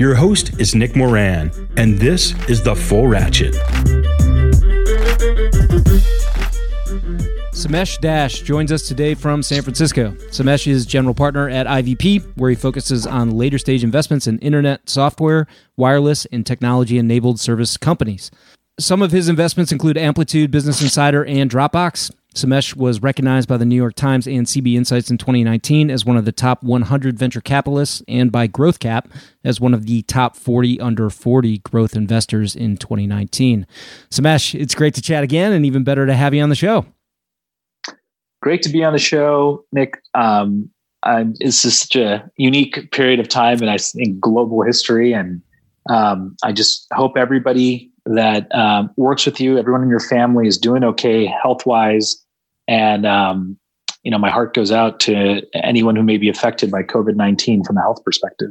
Your host is Nick Moran, and this is The Full Ratchet. Somesh Dash joins us today from San Francisco. Somesh is general partner at IVP, where he focuses on later stage investments in internet, software, wireless, and technology enabled service companies. Some of his investments include Amplitude, Business Insider, and Dropbox. Somesh was recognized by the New York Times and CB Insights in 2019 as one of the top 100 venture capitalists and by GrowthCap as one of the top 40 under 40 growth investors in 2019. Somesh, it's great to chat again and even better to have you on the show. Great to be on the show, Nick. Um, it's just such a unique period of time, and I think global history. And um, I just hope everybody that um, works with you, everyone in your family is doing okay health wise. And, um, you know, my heart goes out to anyone who may be affected by COVID 19 from a health perspective.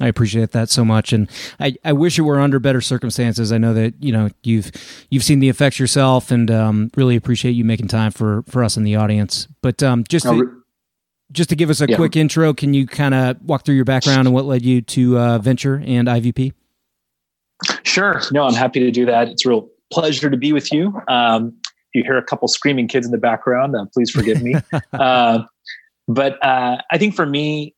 I appreciate that so much, and I, I wish it were under better circumstances. I know that you know you've you've seen the effects yourself, and um, really appreciate you making time for for us in the audience. But um, just to, just to give us a yeah. quick intro, can you kind of walk through your background and what led you to uh, venture and IVP? Sure. No, I'm happy to do that. It's a real pleasure to be with you. Um, if you hear a couple screaming kids in the background, uh, please forgive me. uh, but uh, I think for me,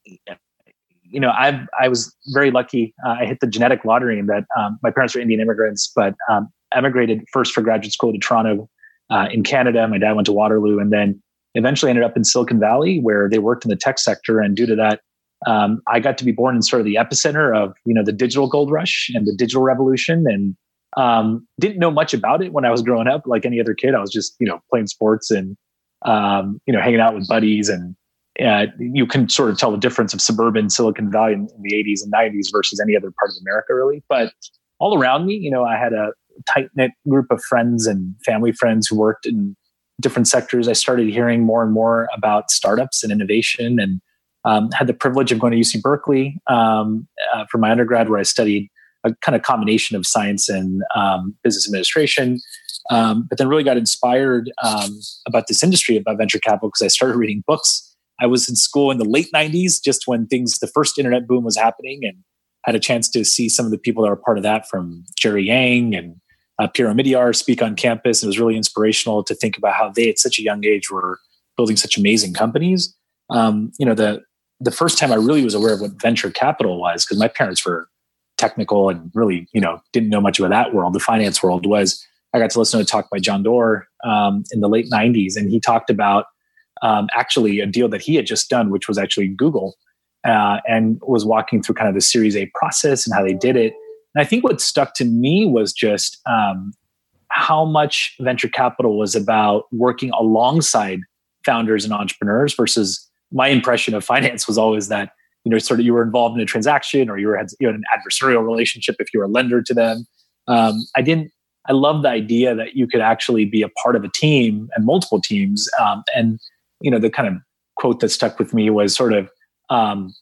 you know, I I was very lucky. Uh, I hit the genetic lottery in that um, my parents were Indian immigrants, but um, emigrated first for graduate school to Toronto uh, in Canada. My dad went to Waterloo, and then eventually ended up in Silicon Valley, where they worked in the tech sector. And due to that, um, I got to be born in sort of the epicenter of you know the digital gold rush and the digital revolution, and um, didn't know much about it when I was growing up. Like any other kid, I was just you know playing sports and um, you know hanging out with buddies, and uh, you can sort of tell the difference of suburban Silicon Valley in, in the '80s and '90s versus any other part of America, really. But all around me, you know, I had a tight knit group of friends and family friends who worked in different sectors. I started hearing more and more about startups and innovation and um, had the privilege of going to UC Berkeley um, uh, for my undergrad, where I studied a kind of combination of science and um, business administration. Um, but then really got inspired um, about this industry about venture capital because I started reading books. I was in school in the late '90s, just when things, the first internet boom was happening, and had a chance to see some of the people that were part of that, from Jerry Yang and uh, Omidyar speak on campus. It was really inspirational to think about how they, at such a young age, were building such amazing companies. Um, you know, the the first time I really was aware of what venture capital was, because my parents were technical and really, you know, didn't know much about that world, the finance world, was I got to listen to a talk by John Doerr um, in the late 90s. And he talked about um, actually a deal that he had just done, which was actually Google, uh, and was walking through kind of the Series A process and how they did it. And I think what stuck to me was just um, how much venture capital was about working alongside founders and entrepreneurs versus my impression of finance was always that you know sort of you were involved in a transaction or you were had you had an adversarial relationship if you were a lender to them. Um, i didn't i love the idea that you could actually be a part of a team and multiple teams. Um, and you know the kind of quote that stuck with me was sort of um,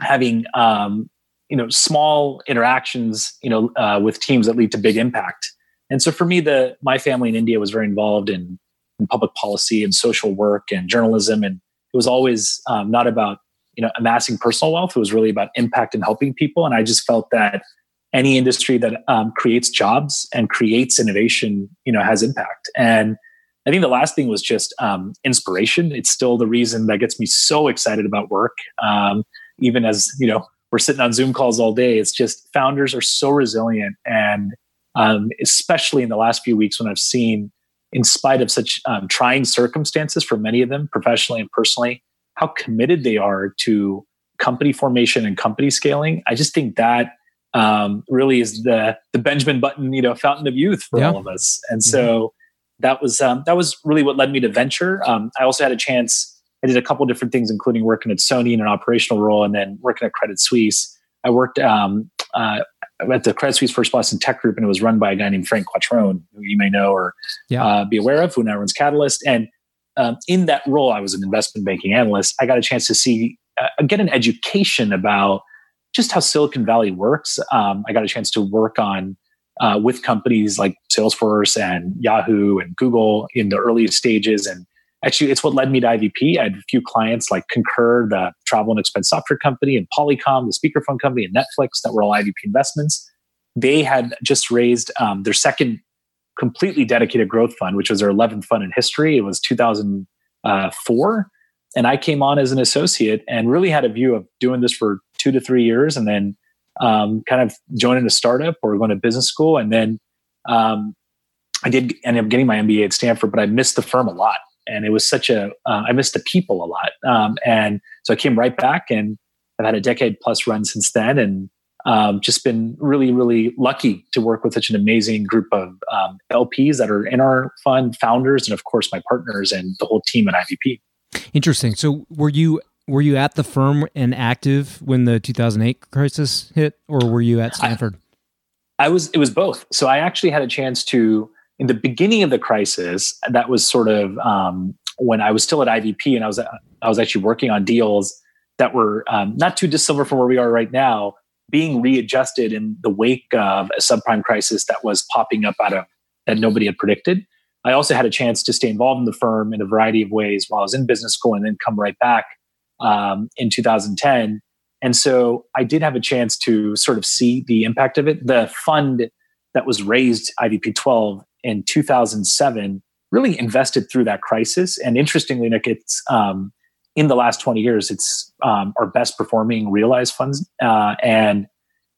having um, you know small interactions you know uh, with teams that lead to big impact. And so for me the my family in india was very involved in, in public policy and social work and journalism and it was always um, not about you know amassing personal wealth it was really about impact and helping people and i just felt that any industry that um, creates jobs and creates innovation you know has impact and i think the last thing was just um, inspiration it's still the reason that gets me so excited about work um, even as you know we're sitting on Zoom calls all day. It's just founders are so resilient. And um, especially in the last few weeks when I've seen, in spite of such um, trying circumstances for many of them, professionally and personally, how committed they are to company formation and company scaling. I just think that um, really is the the Benjamin Button, you know, fountain of youth for yeah. all of us. And so mm-hmm. that was um, that was really what led me to venture. Um, I also had a chance. I did a couple different things, including working at Sony in an operational role, and then working at Credit Suisse. I worked um, uh, at the Credit Suisse First Boston Tech Group, and it was run by a guy named Frank Quattrone, who you may know or yeah. uh, be aware of, who now runs Qatalyst. And um, in that role, I was an investment banking analyst. I got a chance to see, uh, get an education about just how Silicon Valley works. Um, I got a chance to work on uh, with companies like Salesforce and Yahoo and Google in the earliest stages. And actually, it's what led me to IVP. I had a few clients like Concur, the travel and expense software company, and Polycom, the speakerphone company, and Netflix that were all IVP investments. They had just raised um, their second completely dedicated growth fund, which was their 11th fund in history. It was 2004. And I came on as an associate and really had a view of doing this for two to three years and then um, kind of joining a startup or going to business school. And then um, I did end up getting my MBA at Stanford, but I missed the firm a lot. And it was such a uh, I missed the people a lot. Um, and so I came right back and I've had a decade plus run since then. And um, just been really, really lucky to work with such an amazing group of um, LPs that are in our fund, founders, and of course my partners and the whole team at IVP. Interesting. So, were you were you at the firm and active when the 2008 crisis hit, or were you at Stanford? I, I was. It was both. So, I actually had a chance to in the beginning of the crisis. That was sort of um, when I was still at IVP, and I was I was actually working on deals that were um, not too dissimilar from where we are right now being readjusted in the wake of a subprime crisis that was popping up out of that nobody had predicted. I also had a chance to stay involved in the firm in a variety of ways while I was in business school and then come right back um, in 2010. And so I did have a chance to sort of see the impact of it. The fund that was raised, IVP 12, in 2007 really invested through that crisis. And interestingly, Nick, it's um, in the last 20 years, it's um, our best performing realized funds. Uh, and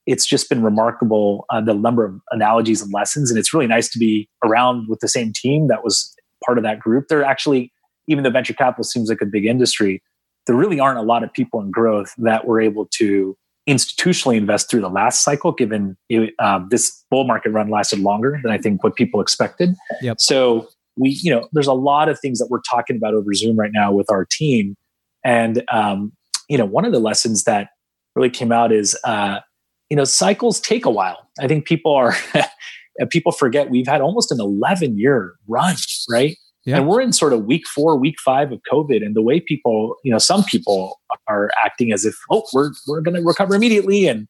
it's just been remarkable uh, the number of analogies and lessons. And it's really nice to be around with the same team that was part of that group. There actually, even though venture capital seems like a big industry, there really aren't a lot of people in growth that were able to institutionally invest through the last cycle, given it, um, this bull market run lasted longer than I think what people expected. Yep. So we, you know, there's a lot of things that we're talking about over Zoom right now with our team and um, you know, one of the lessons that really came out is uh, you know cycles take a while. I think people are people forget we've had almost an 11 year run, right? Yeah. And we're in sort of week four, week five of COVID, and the way people, you know, some people are acting as if, oh, we're we're going to recover immediately, and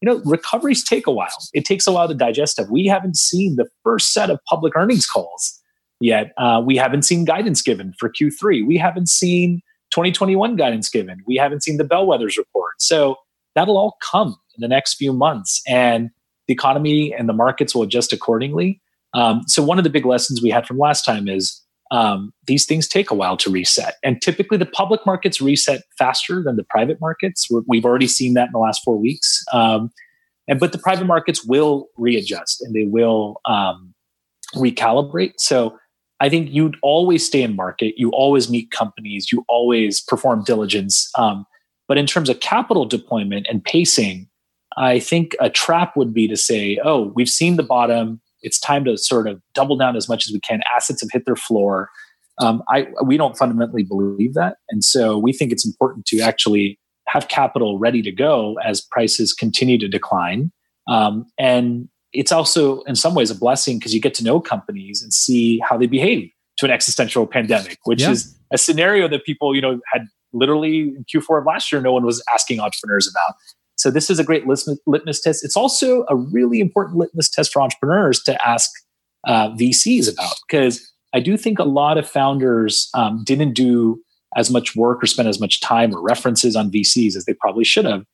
you know, recoveries take a while. It takes a while to digest them. We haven't seen the first set of public earnings calls yet. Uh, we haven't seen guidance given for Q3. We haven't seen 2021 guidance given. We haven't seen the bellwethers report. So that'll all come in the next few months and the economy and the markets will adjust accordingly. Um, so one of the big lessons we had from last time is um, these things take a while to reset. And typically the public markets reset faster than the private markets. we have already seen that in the last four weeks. Um, and but the private markets will readjust and they will um, recalibrate. So I think you'd always stay in market. You always meet companies. You always perform diligence. Um, but in terms of capital deployment and pacing, I think a trap would be to say, oh, we've seen the bottom. It's time to sort of double down as much as we can. Assets have hit their floor. Um, I, we don't fundamentally believe that. And so we think it's important to actually have capital ready to go as prices continue to decline. Um, and it's also in some ways a blessing because you get to know companies and see how they behave to an existential pandemic, which yeah. is a scenario that people, you know, had literally in Q4 of last year, no one was asking entrepreneurs about. So this is a great litmus test. It's also a really important litmus test for entrepreneurs to ask uh, VCs about because I do think a lot of founders um, didn't do as much work or spend as much time or references on VCs as they probably should have.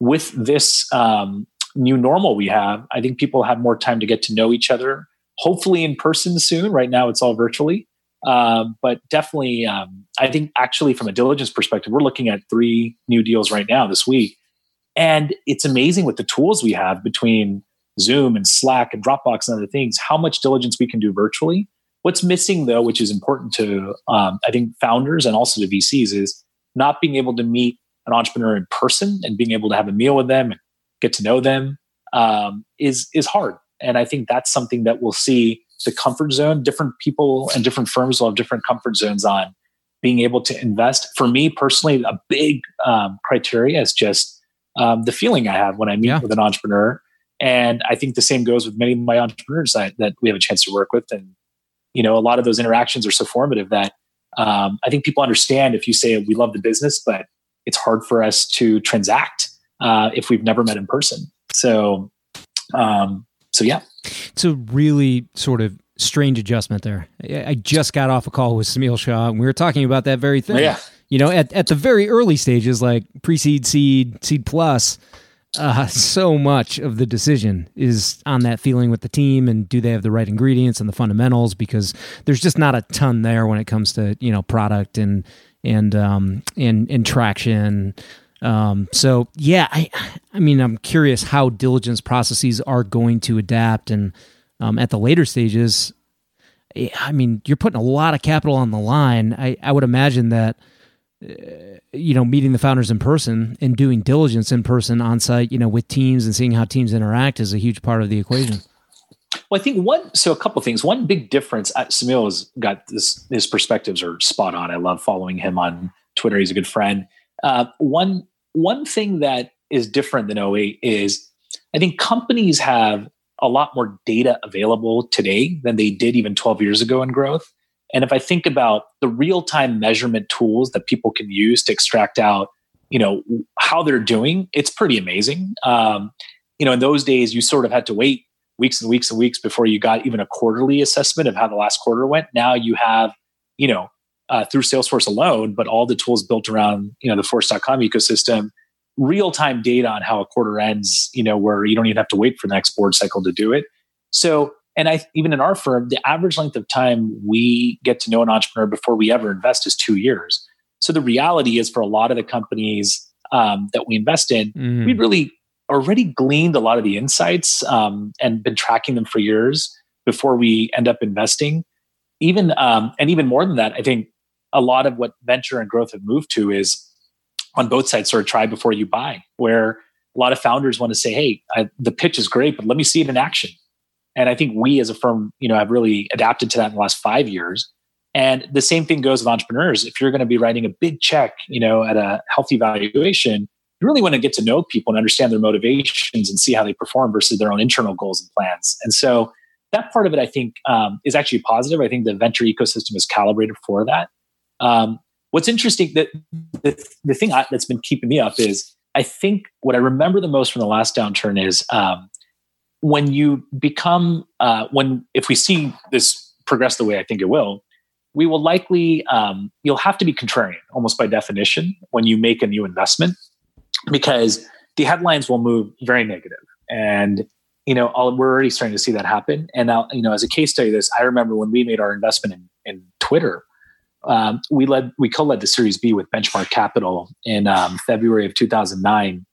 With this um, new normal we have, I think people have more time to get to know each other. Hopefully in person soon. Right now, it's all virtually. Um, but definitely, um, I think actually from a diligence perspective, we're looking at three new deals right now this week. And it's amazing with the tools we have between Zoom and Slack and Dropbox and other things, how much diligence we can do virtually. What's missing, though, which is important to, um, I think, founders and also to VCs, is not being able to meet an entrepreneur in person and being able to have a meal with them and get to know them um, is is hard. And I think that's something that we'll see the comfort zone. Different people and different firms will have different comfort zones on being able to invest. For me personally, a big um, criteria is just um, the feeling I have when I meet yeah. with an entrepreneur. And I think the same goes with many of my entrepreneurs that, that we have a chance to work with. And, you know, a lot of those interactions are so formative that um, I think people understand if you say we love the business, but it's hard for us to transact uh, if we've never met in person. So, um, so yeah, it's a really sort of strange adjustment there. I just got off a call with Semil Shah, and we were talking about that very thing. Yeah. You know, at, at the very early stages, like pre-seed, seed, seed plus, uh, so much of the decision is on that feeling with the team and do they have the right ingredients and the fundamentals because there's just not a ton there when it comes to you know product and and um and, and traction um, so yeah, I, I mean, I'm curious how diligence processes are going to adapt, and um, at the later stages, I mean, you're putting a lot of capital on the line. I, I would imagine that, you know, meeting the founders in person and doing diligence in person on site, you know, with teams and seeing how teams interact is a huge part of the equation. Well, I think one, so a couple things. One big difference, uh, Semil has got this, his perspectives are spot on. I love following him on Twitter. He's a good friend. Uh, one one thing that is different than 08 is I think companies have a lot more data available today than they did even 12 years ago in growth. And if I think about the real-time measurement tools that people can use to extract out, you know, how they're doing, it's pretty amazing. Um, you know, in those days, you sort of had to wait weeks and weeks and weeks before you got even a quarterly assessment of how the last quarter went. Now you have, you know, uh, through Salesforce alone, but all the tools built around you know the Force.com ecosystem, real time data on how a quarter ends. You know where you don't even have to wait for the next board cycle to do it. So, and I even in our firm, the average length of time we get to know an entrepreneur before we ever invest is two years. So the reality is, for a lot of the companies um, that we invest in, mm. we've really already gleaned a lot of the insights um, and been tracking them for years before we end up investing. Even um, and even more than that, I think a lot of what venture and growth have moved to is on both sides sort of try before you buy where a lot of founders want to say hey I, the pitch is great but let me see it in action and i think we as a firm you know have really adapted to that in the last five years. And the same thing goes with entrepreneurs. If you're going to be writing a big check you know at a healthy valuation you really want to get to know people and understand their motivations and see how they perform versus their own internal goals and plans. And so that part of it i think um, is actually positive. I think the venture ecosystem is calibrated for that. Um, what's interesting that the, the thing I, that's been keeping me up is I think what I remember the most from the last downturn is um, when you become uh, when if we see this progress the way I think it will, we will likely um, you'll have to be contrarian almost by definition when you make a new investment because the headlines will move very negative. And you know I'll, we're already starting to see that happen. And now you know as a case study this i remember when we made our investment in, in twitter um, we led we co-led the Series B with Benchmark Capital in um, February of 2009,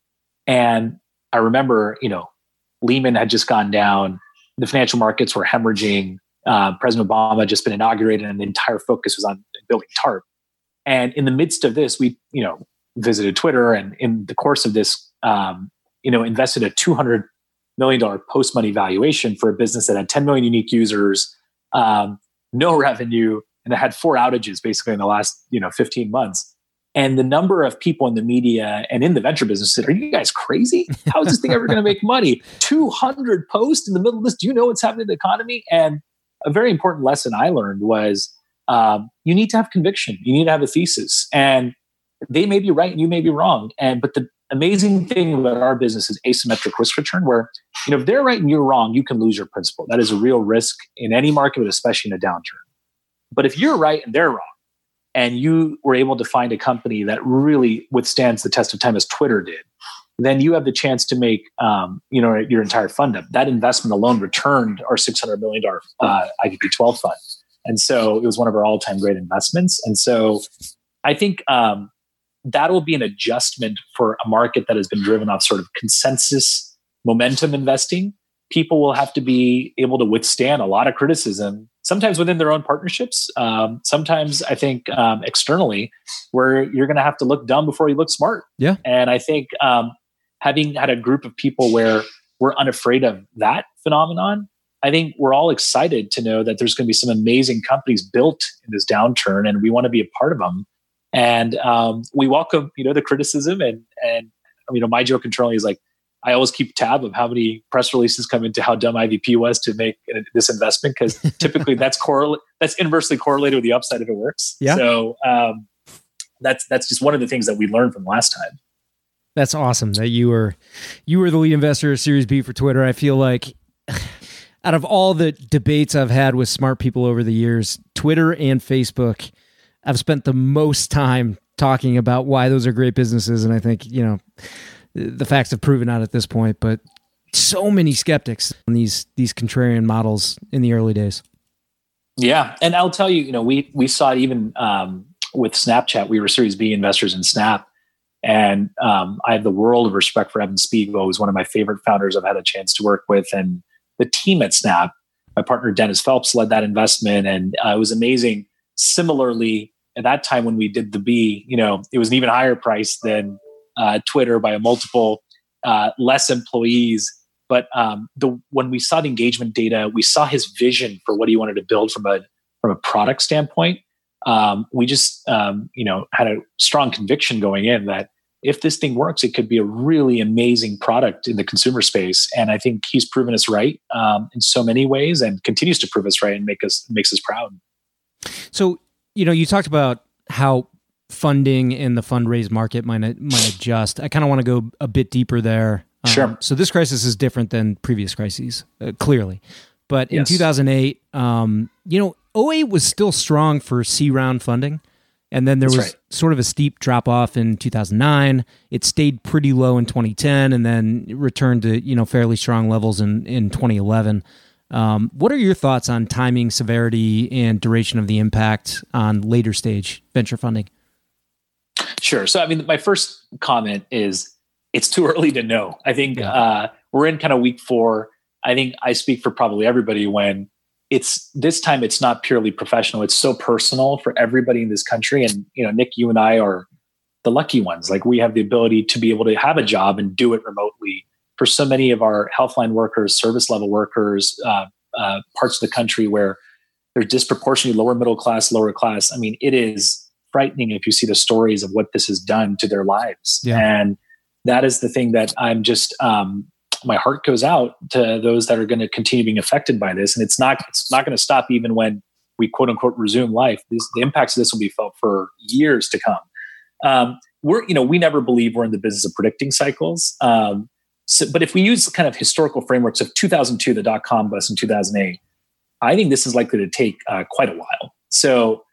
and I remember you know Lehman had just gone down, the financial markets were hemorrhaging. Uh, President Obama had just been inaugurated, and the entire focus was on building TARP. And in the midst of this, we you know visited Twitter, and in the course of this, um, you know, invested a 200 million dollar post money valuation for a business that had 10 million unique users, um, no revenue and it had four outages basically in the last you know 15 months and the number of people in the media and in the venture business said, Are you guys crazy? How is this thing ever going to make money? 200 posts in the middle of this. Do you know what's happening to the economy? And a very important lesson I learned was um, you need to have conviction. You need to have a thesis. And they may be right and you may be wrong. And but the amazing thing about our business is asymmetric risk return, where you know if they're right and you're wrong, you can lose your principal. That is a real risk in any market, but especially in a downturn. But if you're right and they're wrong, and you were able to find a company that really withstands the test of time as Twitter did, then you have the chance to make um, you know your entire fund up. That investment alone returned our six hundred million dollar uh, IVP twelve fund, and so it was one of our all time great investments. And so I think um, that'll be an adjustment for a market that has been driven off sort of consensus momentum investing. People will have to be able to withstand a lot of criticism, sometimes within their own partnerships, um, sometimes I think um, externally, where you're going to have to look dumb before you look smart. Yeah. And I think um, having had a group of people where we're unafraid of that phenomenon, I think we're all excited to know that there's going to be some amazing companies built in this downturn, and we want to be a part of them. And um, we welcome, you know, the criticism. And and you know, my joke internally is like, I always keep tab of how many press releases come into how dumb IVP was to make this investment because typically that's correlate that's inversely correlated with the upside if it works. Yeah. So um, that's that's just one of the things that we learned from last time. That's awesome that you were you were the lead investor of Series B for Twitter. I feel like out of all the debates I've had with smart people over the years, Twitter and Facebook, I've spent the most time talking about why those are great businesses. And I think, you know, the facts have proven out at this point, but so many skeptics on these these contrarian models in the early days. Yeah. And I'll tell you, you know, we we saw it even um, with Snapchat. We were Series B investors in Snap. And um, I have the world of respect for Evan Spiegel, who's one of my favorite founders I've had a chance to work with. And the team at Snap, my partner Dennis Phelps led that investment, and uh, it was amazing. Similarly, at that time when we did the B, you know, it was an even higher price than uh, Twitter by a multiple, uh, less employees. But um, the when we saw the engagement data, we saw his vision for what he wanted to build from a from a product standpoint. Um, we just um, you know had a strong conviction going in that if this thing works, it could be a really amazing product in the consumer space. And I think he's proven us right um, in so many ways, and continues to prove us right and make us makes us proud. So you know, you talked about how funding in the fundraise market might might adjust. I kind of want to go a bit deeper there. Um, sure. So this crisis is different than previous crises, uh, clearly. But in yes. 2008, um, you know, 08 was still strong for C round funding. And then there That's was right. sort of a steep drop off in 2009. It stayed pretty low in 2010 and then returned to, you know, fairly strong levels in, in 2011. Um, what are your thoughts on timing, severity, and duration of the impact on later stage venture funding? Sure. So, I mean, my first comment is it's too early to know. I think yeah. uh, we're in kind of week four. I think I speak for probably everybody when it's this time it's not purely professional it's so personal for everybody in this country and you know nick you and i are the lucky ones like we have the ability to be able to have a job and do it remotely for so many of our healthline workers service level workers uh, uh, parts of the country where they're disproportionately lower middle class lower class i mean it is frightening if you see the stories of what this has done to their lives yeah. and that is the thing that i'm just um, my heart goes out to those that are going to continue being affected by this, and it's not it's not going to stop even when we quote unquote resume life. This, the impacts of this will be felt for years to come. Um, we're you know we never believe we're in the business of predicting cycles. Um, so, but if we use kind of historical frameworks of 2002, the dot com bust in 2008, I think this is likely to take uh, quite a while. So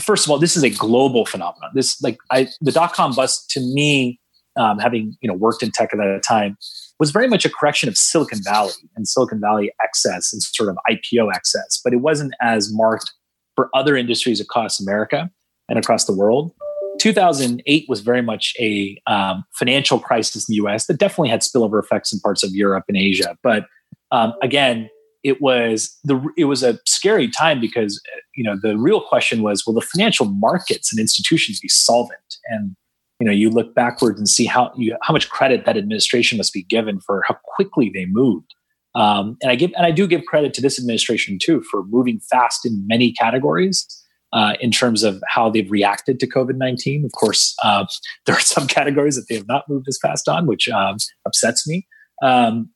first of all, this is a global phenomenon. This like I the dot com bust to me, um, having you know worked in tech at that time, was very much a correction of Silicon Valley and Silicon Valley excess and sort of IPO excess, but it wasn't as marked for other industries across America and across the world. 2008 was very much a um, financial crisis in the US that definitely had spillover effects in parts of Europe and Asia. But um, again, it was the it was a scary time because you know the real question was will the financial markets and institutions be solvent? And you know you look backwards and see how you, how much credit that administration must be given for how quickly they moved. Um, and i give and i do give credit to this administration too for moving fast in many categories uh, in terms of how they've reacted to covid-19 of course uh, there are some categories that they have not moved as fast on which um, upsets me. Um,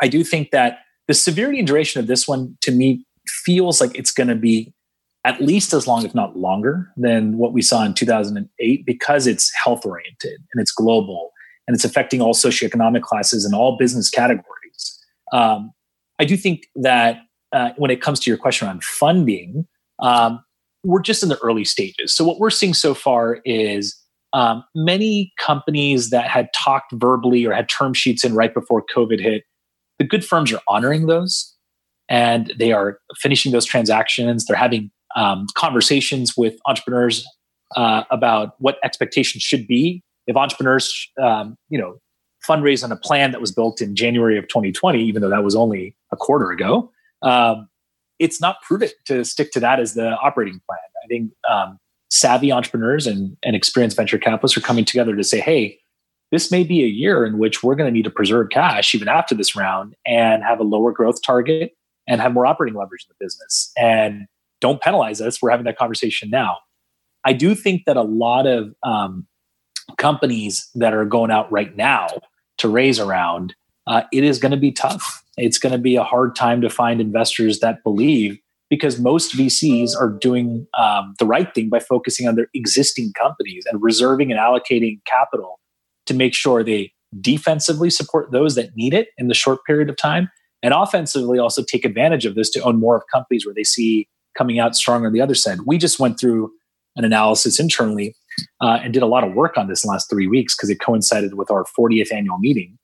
i do think that the severity and duration of this one to me feels like it's going to be at least as long, if not longer, than what we saw in 2008 because it's health oriented and it's global and it's affecting all socioeconomic classes and all business categories. Um, I do think that uh, when it comes to your question around funding, um, we're just in the early stages. So, what we're seeing so far is um, many companies that had talked verbally or had term sheets in right before COVID hit, the good firms are honoring those and they are finishing those transactions. They're having um, conversations with entrepreneurs uh, about what expectations should be if entrepreneurs, um, you know, fundraise on a plan that was built in January of 2020, even though that was only a quarter ago. Um, it's not prudent to stick to that as the operating plan. I think um, savvy entrepreneurs and, and experienced venture capitalists are coming together to say, hey, this may be a year in which we're going to need to preserve cash even after this round and have a lower growth target and have more operating leverage in the business. And don't penalize us. We're having that conversation now. I do think that a lot of um, companies that are going out right now to raise around, uh, it is going to be tough. It's going to be a hard time to find investors that believe because most VCs are doing um, the right thing by focusing on their existing companies and reserving and allocating capital to make sure they defensively support those that need it in the short period of time and offensively also take advantage of this to own more of companies where they see coming out stronger on the other side. We just went through an analysis internally uh, and did a lot of work on this last three weeks because it coincided with our 40th annual meeting.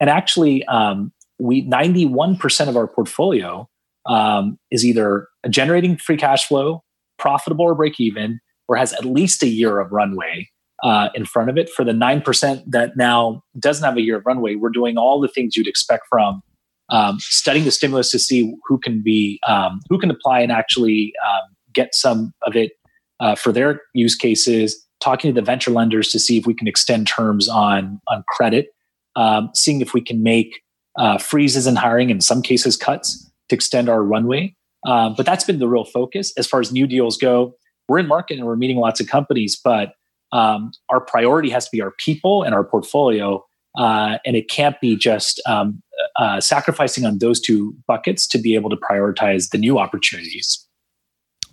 And actually, um, we 91% of our portfolio um, is either generating free cash flow, profitable or break even, or has at least a year of runway uh, in front of it. For the 9% that now doesn't have a year of runway, we're doing all the things you'd expect from um, studying the stimulus to see who can be um, who can apply and actually um, get some of it uh, for their use cases. Talking to the venture lenders to see if we can extend terms on on credit. Um, seeing if we can make uh, freezes in hiring in some cases cuts to extend our runway. Um, but that's been the real focus. As far as new deals go we're in market and we're meeting lots of companies but um, our priority has to be our people and our portfolio uh, and it can't be just um, uh, sacrificing on those two buckets to be able to prioritize the new opportunities.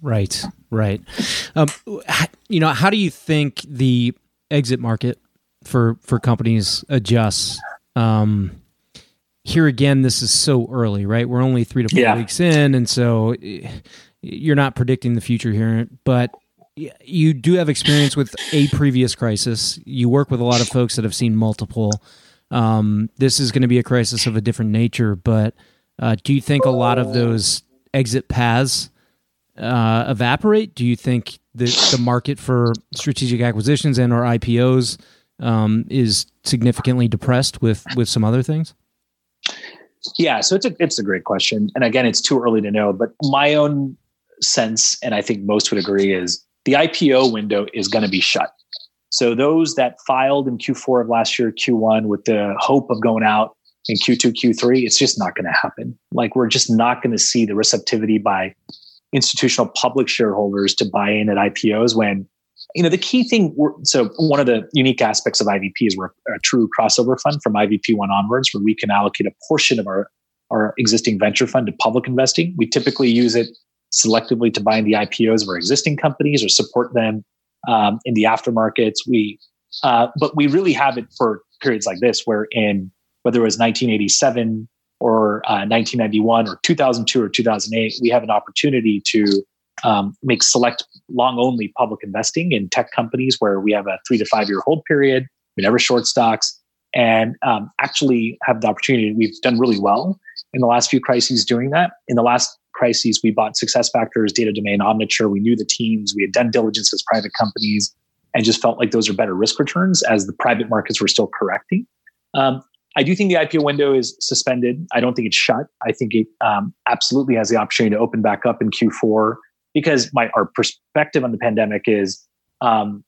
Right, right. Um, you know, how do you think the exit market for for companies adjusts? Um, here again, this is so early, right? We're only three to four yeah. weeks in, and so eh, you're not predicting the future here. But you do have experience with a previous crisis. You work with a lot of folks that have seen multiple. Um, this is going to be a crisis of a different nature, but uh, do you think a lot of those exit paths uh, evaporate? Do you think the market for strategic acquisitions and or IPOs um, is significantly depressed with with some other things? Yeah, so it's a it's a great question, and again, it's too early to know. But my own sense, and I think most would agree, is the IPO window is going to be shut. So those that filed in Q4 of last year, Q1, with the hope of going out in Q2, Q3, it's just not going to happen. Like we're just not going to see the receptivity by institutional public shareholders to buy in at IPOs when you know the key thing so one of the unique aspects of ivp is we're a true crossover fund from ivp one onwards where we can allocate a portion of our our existing venture fund to public investing we typically use it selectively to buy in the ipos of our existing companies or support them um, in the aftermarkets. We, uh, but we really have it for periods like this, where in whether it was 1987 or uh, 1991 or 2002 or 2008, we have an opportunity to um, make select long only public investing in tech companies where we have a three to five year hold period. We never short stocks and um, actually have the opportunity. We've done really well in the last few crises doing that. In the last crises, we bought SuccessFactors, Data Domain, Omniture. We knew the teams. We had done diligence as private companies and just felt like those are better risk returns as the private markets were still correcting. Um, I do think the IPO window is suspended. I don't think it's shut. I think it um, absolutely has the opportunity to open back up in Q4 because my our perspective on the pandemic is um,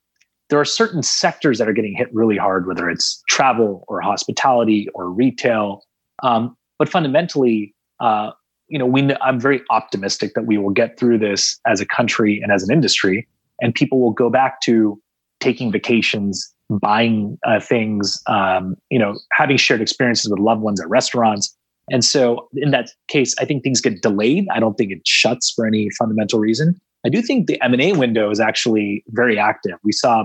there are certain sectors that are getting hit really hard, whether it's travel or hospitality or retail. Um, but fundamentally, uh, you know, we, I'm very optimistic that we will get through this as a country and as an industry, and people will go back to taking vacations, buying uh, things, um, you know, having shared experiences with loved ones at restaurants. And so, in that case, I think things get delayed. I don't think it shuts for any fundamental reason. I do think the M and A window is actually very active. We saw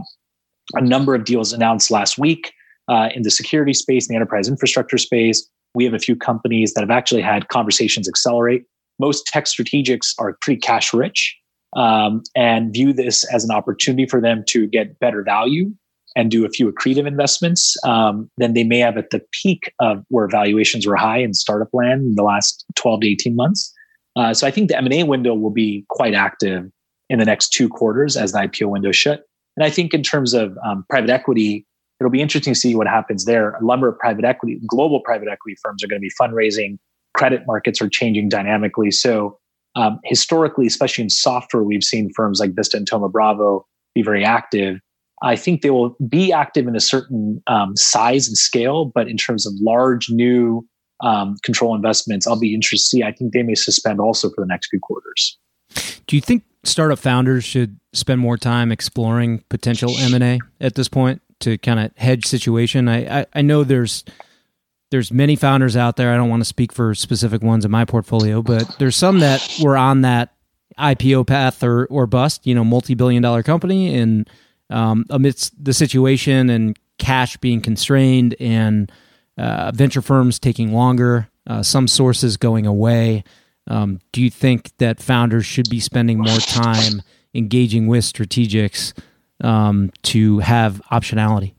a number of deals announced last week uh, in the security space, in the enterprise infrastructure space we have a few companies that have actually had conversations accelerate. Most tech strategics are pretty cash rich um, and view this as an opportunity for them to get better value and do a few accretive investments um, than they may have at the peak of where valuations were high in startup land in the last 12 to 18 months. Uh, so I think the M&A window will be quite active in the next two quarters as the IPO window shut. And I think in terms of um, private equity, it'll be interesting to see what happens there. A number of private equity, global private equity firms are going to be fundraising. Credit markets are changing dynamically. So um, historically, especially in software, we've seen firms like Vista and Thoma Bravo be very active. I think they will be active in a certain um, size and scale, but in terms of large new um, control investments, I'll be interested to see. I think they may suspend also for the next few quarters. Do you think startup founders should spend more time exploring potential M and A at this point to kind of hedge situation? I, I, I know there's there's many founders out there. I don't want to speak for specific ones in my portfolio, but there's some that were on that IPO path or or bust. You know, multi billion dollar company, and um, amidst the situation and cash being constrained and uh, venture firms taking longer, uh, some sources going away. Um, do you think that founders should be spending more time engaging with strategics um, to have optionality?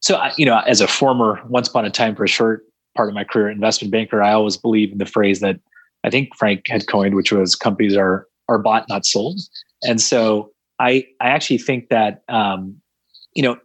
So, you know, as a former, once upon a time for a short part of my career, investment banker, I always believe in the phrase that I think Frank had coined, which was companies are are bought, not sold. And so, I I actually think that um, you know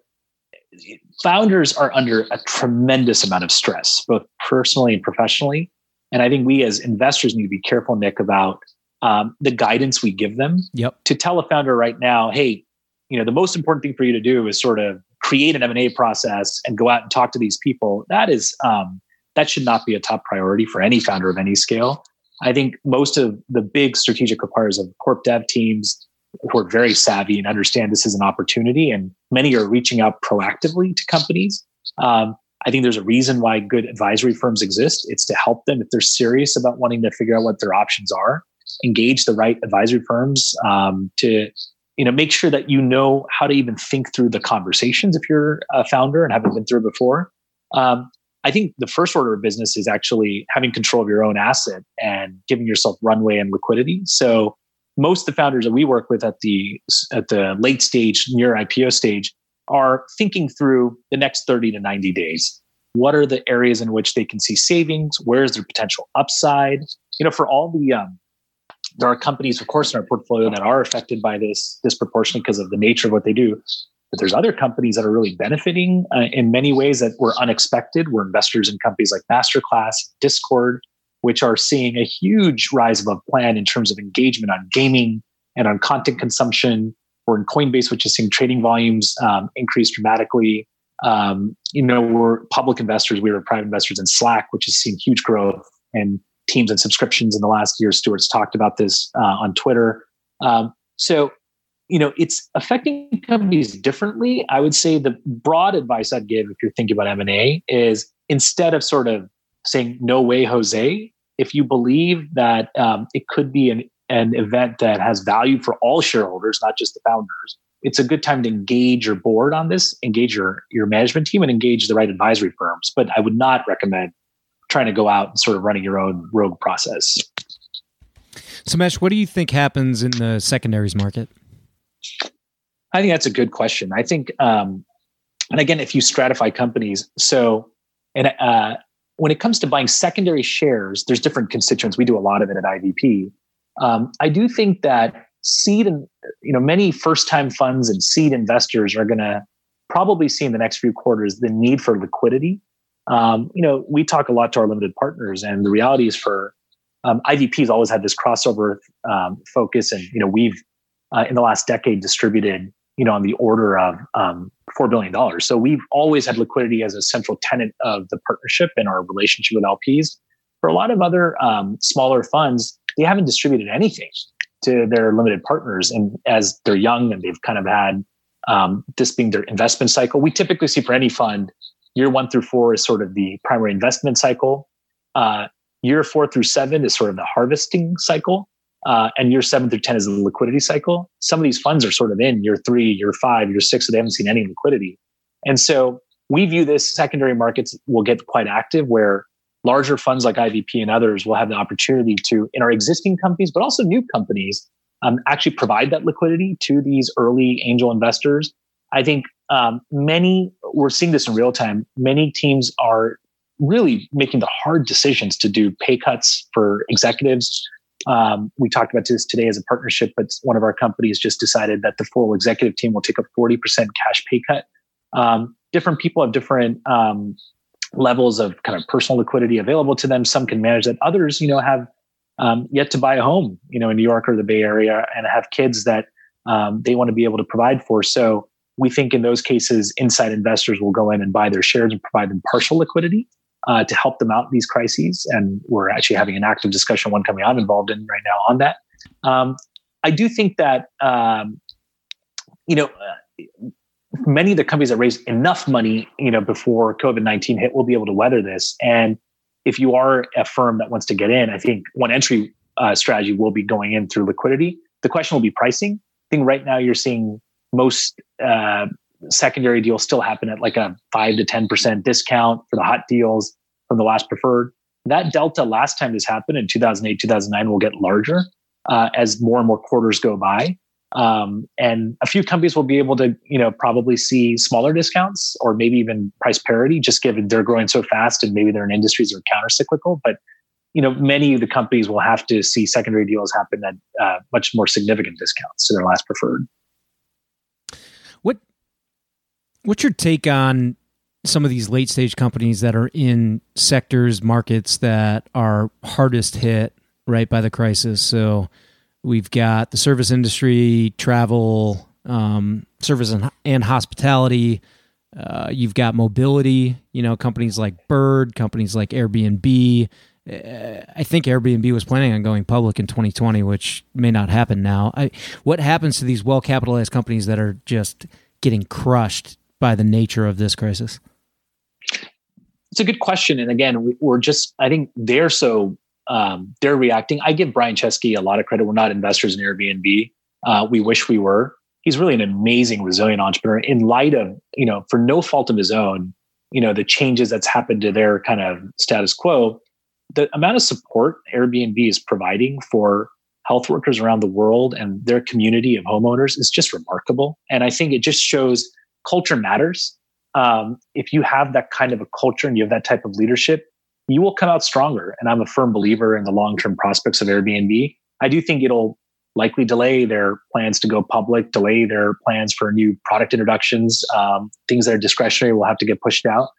founders are under a tremendous amount of stress, both personally and professionally. And I think we as investors need to be careful, Nick, about um, the guidance we give them. Yep. To tell a founder right now, hey, you know, the most important thing for you to do is sort of create an M&A process and go out and talk to these people. That is um, that should not be a top priority for any founder of any scale. I think most of the big strategic acquirers of corp dev teams who are very savvy and understand this is an opportunity, and many are reaching out proactively to companies. Um, I think there's a reason why good advisory firms exist. It's to help them if they're serious about wanting to figure out what their options are. Engage the right advisory firms um, to you know make sure that you know how to even think through the conversations if you're a founder and haven't been through it before. Um, I think the first order of business is actually having control of your own asset and giving yourself runway and liquidity. So most of the founders that we work with at the at the late stage near IPO stage are thinking through the next 30 to 90 days. What are the areas in which they can see savings? Where is their potential upside? You know, for all the um, there are companies, of course, in our portfolio that are affected by this disproportionately because of the nature of what they do. But there's other companies that are really benefiting uh, in many ways that were unexpected. We're investors in companies like Masterclass, Discord, which are seeing a huge rise above plan in terms of engagement on gaming and on content consumption. We're in Coinbase, which is seeing trading volumes um, increase dramatically. Um, you know, we're public investors. We were private investors in Slack, which has seen huge growth and teams and subscriptions in the last year. Stewart's talked about this uh, on Twitter. Um, so, you know, it's affecting companies differently. I would say the broad advice I'd give if you're thinking about M&A is instead of sort of saying no way jose if you believe that um, it could be an, an event that has value for all shareholders not just the founders it's a good time to engage your board on this engage your your management team and engage the right advisory firms but i would not recommend trying to go out and sort of running your own rogue process Somesh, what do you think happens in the secondaries market i think that's a good question i think um, and again if you stratify companies so and uh, when it comes to buying secondary shares, there's different constituents. We do a lot of it at IVP. Um, I do think that seed and you know many first-time funds and seed investors are going to probably see in the next few quarters the need for liquidity. Um, you know, we talk a lot to our limited partners, and the reality is for um, IVP has always had this crossover um, focus, and you know we've uh, in the last decade distributed you know on the order of um, $4 billion. So we've always had liquidity as a central tenet of the partnership and our relationship with LPs. For a lot of other um, smaller funds, they haven't distributed anything to their limited partners. And as they're young and they've kind of had um, this being their investment cycle, we typically see for any fund, year one through four is sort of the primary investment cycle. Uh, year four through seven is sort of the harvesting cycle uh, and year seven through 10 is the liquidity cycle. Some of these funds are sort of in year three, year five, year six, so they haven't seen any liquidity. And so we view this secondary markets will get quite active where larger funds like IVP and others will have the opportunity to, in our existing companies, but also new companies, um, actually provide that liquidity to these early angel investors. I think um, many, we're seeing this in real time, many teams are really making the hard decisions to do pay cuts for executives Um, we talked about this today as a partnership, but one of our companies just decided that the full executive team will take a 40% cash pay cut. Um, different people have different um, levels of kind of personal liquidity available to them. Some can manage that. Others, you know, have um, yet to buy a home, you know, in New York or the Bay Area and have kids that um, they want to be able to provide for. So we think in those cases, inside investors will go in and buy their shares and provide them partial liquidity uh, to help them out in these crises. And we're actually having an active discussion, one coming I'm involved in right now on that. Um, I do think that, um, you know, uh, many of the companies that raised enough money, you know, before COVID 19 hit will be able to weather this. And if you are a firm that wants to get in, I think one entry uh, strategy will be going in through liquidity. The question will be pricing. I think right now you're seeing most uh, secondary deals still happen at like a five to 10% discount for the hot deals from the last preferred. That delta last time this happened in 2008, 2009 will get larger uh, as more and more quarters go by. Um, and a few companies will be able to, you know, probably see smaller discounts or maybe even price parity, just given they're growing so fast and maybe they're in industries that are counter cyclical. But you know, many of the companies will have to see secondary deals happen at uh, much more significant discounts to their last preferred. What What's your take on some of these late stage companies that are in sectors, markets that are hardest hit right by the crisis? So we've got the service industry, travel, um, service and, and hospitality. Uh, you've got mobility, you know, companies like Bird, companies like Airbnb. I think Airbnb was planning on going public in 2020, which may not happen now. I, what happens to these well capitalized companies that are just getting crushed by the nature of this crisis? It's a good question. And again, we're just, I think they're so, um, they're reacting. I give Brian Chesky a lot of credit. We're not investors in Airbnb. Uh, we wish we were. He's really an amazing, resilient entrepreneur in light of, you know, for no fault of his own, you know, the changes that's happened to their kind of status quo. The amount of support Airbnb is providing for health workers around the world and their community of homeowners is just remarkable. And I think it just shows culture matters. Um, if you have that kind of a culture and you have that type of leadership, you will come out stronger. And I'm a firm believer in the long term prospects of Airbnb. I do think it'll likely delay their plans to go public, delay their plans for new product introductions. Um, things that are discretionary will have to get pushed out.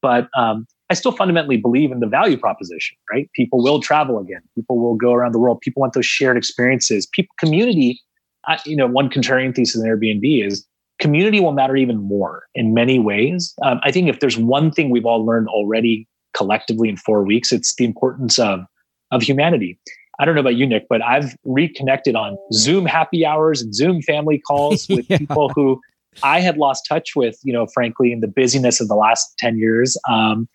But um, I still fundamentally believe in the value proposition, right? People will travel again. People will go around the world. People want those shared experiences. People, community, you know, one contrarian thesis in Airbnb is community will matter even more in many ways. Um, I think if there's one thing we've all learned already collectively in four weeks, it's the importance of of humanity. I don't know about you, Nick, but I've reconnected on Zoom happy hours and Zoom family calls with yeah. people who I had lost touch with, you know, frankly, in the busyness of the last 10 years. Um,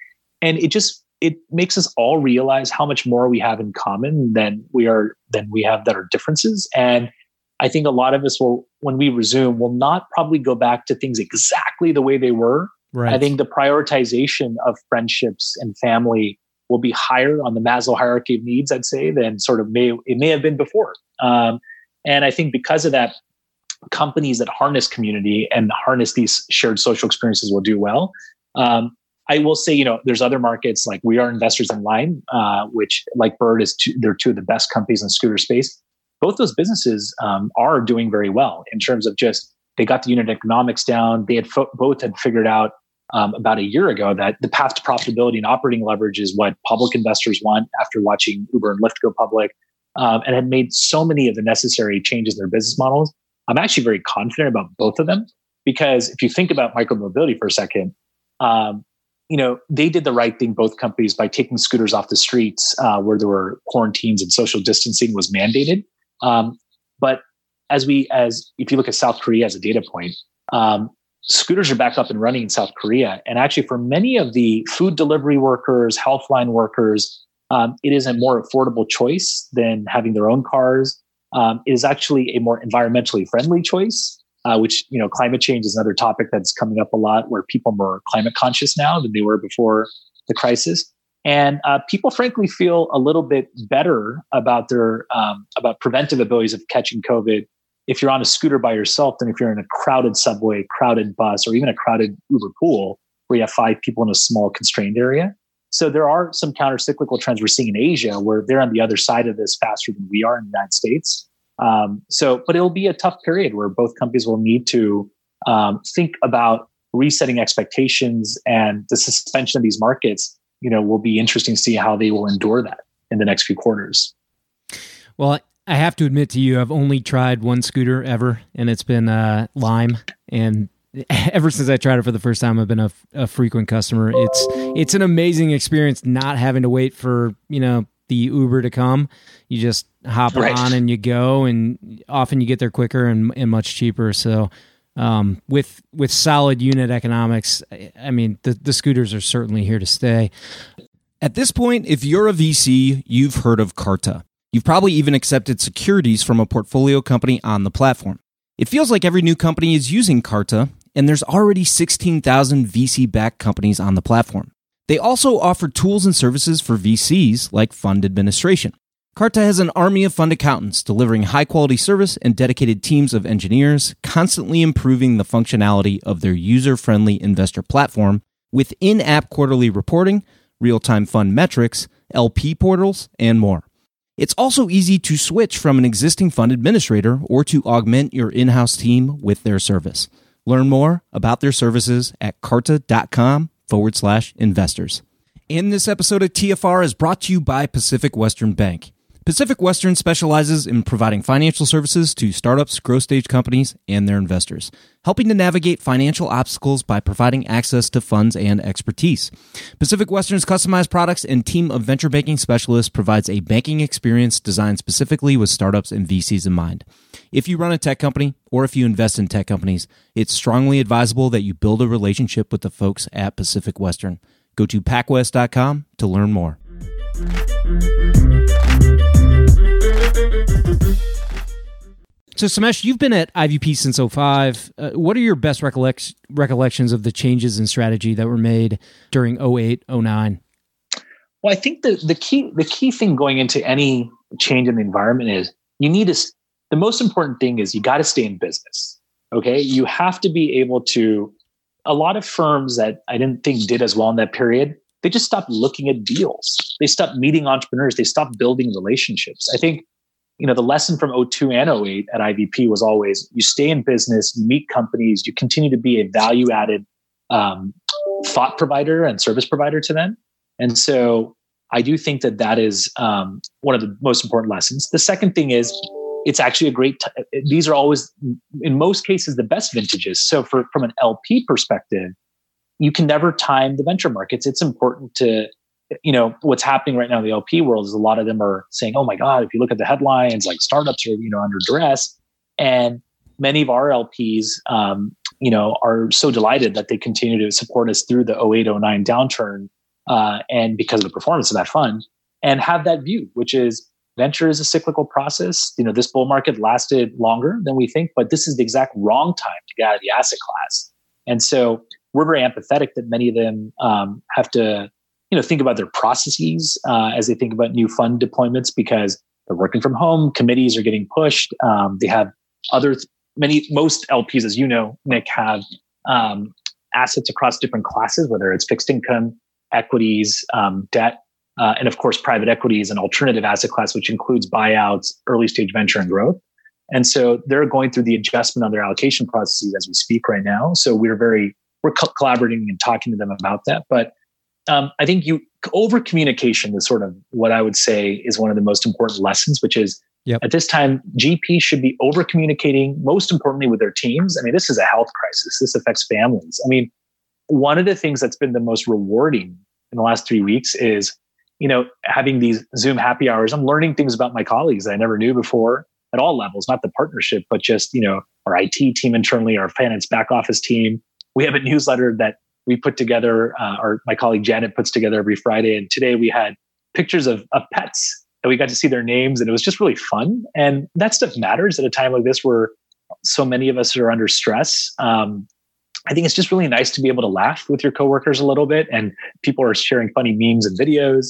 and it just it makes us all realize how much more we have in common than we are than we have that are differences. And I think a lot of us will, when we resume, will not probably go back to things exactly the way they were. Right. I think the prioritization of friendships and family will be higher on the Maslow hierarchy of needs, I'd say, than sort of may it may have been before. Um, and I think because of that, companies that harness community and harness these shared social experiences will do well. Um, I will say, you know, there's other markets like we are investors in Lime, uh, which like Bird is two, they're two of the best companies in scooter space both those businesses um, are doing very well in terms of just they got the unit economics down. They had fo- both had figured out um, about a year ago that the path to profitability and operating leverage is what public investors want after watching Uber and Lyft go public, um, and had made so many of the necessary changes in their business models. I'm actually very confident about both of them because if you think about micromobility for a second, um, you know they did the right thing both companies by taking scooters off the streets uh, where there were quarantines and social distancing was mandated um, but as we, as if you look at South Korea as a data point, um, scooters are back up and running in South Korea. And actually, for many of the food delivery workers, healthline workers, um, it is a more affordable choice than having their own cars. Um, it is actually a more environmentally friendly choice, uh, which you know, climate change is another topic that's coming up a lot, where people are more climate conscious now than they were before the crisis. And uh, people, frankly, feel a little bit better about their um, about preventive abilities of catching COVID if you're on a scooter by yourself than if you're in a crowded subway, crowded bus, or even a crowded Uber pool where you have five people in a small constrained area. So there are some counter cyclical trends we're seeing in Asia where they're on the other side of this faster than we are in the United States. Um, so, but it'll be a tough period where both companies will need to um, think about resetting expectations and the suspension of these markets. You know, will be interesting to see how they will endure that in the next few quarters. Well, I have to admit to you, I've only tried one scooter ever, and it's been uh, Lime. And ever since I tried it for the first time, I've been a, a frequent customer. It's it's an amazing experience not having to wait for you know the Uber to come. You just hop right. on and you go, and often you get there quicker and, and much cheaper. So, um, with with solid unit economics, I mean the the scooters are certainly here to stay. At this point, if you're a VC, you've heard of Carta. You've probably even accepted securities from a portfolio company on the platform. It feels like every new company is using Carta, and there's already 16,000 VC backed companies on the platform. They also offer tools and services for VCs like fund administration. Carta has an army of fund accountants delivering high quality service and dedicated teams of engineers, constantly improving the functionality of their user friendly investor platform with in app quarterly reporting, real time fund metrics, LP portals, and more. It's also easy to switch from an existing fund administrator or to augment your in house team with their service. Learn more about their services at carta.com forward slash investors. And this episode of TFR is brought to you by Pacific Western Bank. Pacific Western specializes in providing financial services to startups, growth stage companies, and their investors, helping to navigate financial obstacles by providing access to funds and expertise. Pacific Western's customized products and team of venture banking specialists provides a banking experience designed specifically with startups and VCs in mind. If you run a tech company or if you invest in tech companies, it's strongly advisable that you build a relationship with the folks at Pacific Western. Go to pacwest.com to learn more. So, Somesh, you've been at IVP since 05. Uh, what are your best recollect- recollections of the changes in strategy that were made during 08, 09? Well, I think the, the key the key thing going into any change in the environment is you need to the most important thing is you got to stay in business. Okay. You have to be able to a lot of firms that I didn't think did as well in that period, they just stopped looking at deals. They stopped meeting entrepreneurs. They stopped building relationships. I think you know the lesson from 02 and 08 at ivp was always you stay in business you meet companies you continue to be a value added um, thought provider and service provider to them and so i do think that that is um, one of the most important lessons the second thing is it's actually a great t- these are always in most cases the best vintages so for from an lp perspective you can never time the venture markets it's important to you know what's happening right now in the LP world is a lot of them are saying, "Oh my God!" If you look at the headlines, like startups are you know under duress, and many of our LPs, um, you know, are so delighted that they continue to support us through the 08, 09 downturn, uh, and because of the performance of that fund, and have that view, which is venture is a cyclical process. You know, this bull market lasted longer than we think, but this is the exact wrong time to get out of the asset class, and so we're very empathetic that many of them um, have to you know think about their processes uh, as they think about new fund deployments because they're working from home committees are getting pushed um, they have other many most lps as you know nick have um, assets across different classes whether it's fixed income equities um, debt uh, and of course private equities and alternative asset class which includes buyouts early stage venture and growth and so they're going through the adjustment on their allocation processes as we speak right now so we're very we're co- collaborating and talking to them about that but um, I think you over communication is sort of what I would say is one of the most important lessons, which is yep. at this time, GP should be over communicating, most importantly with their teams. I mean, this is a health crisis. This affects families. I mean, one of the things that's been the most rewarding in the last three weeks is, you know, having these Zoom happy hours. I'm learning things about my colleagues that I never knew before at all levels, not the partnership, but just, you know, our IT team internally, our finance back office team. We have a newsletter that we put together, uh, or my colleague Janet puts together every Friday. And today we had pictures of, of pets and we got to see their names and it was just really fun. And that stuff matters at a time like this where so many of us are under stress. Um, I think it's just really nice to be able to laugh with your coworkers a little bit and people are sharing funny memes and videos.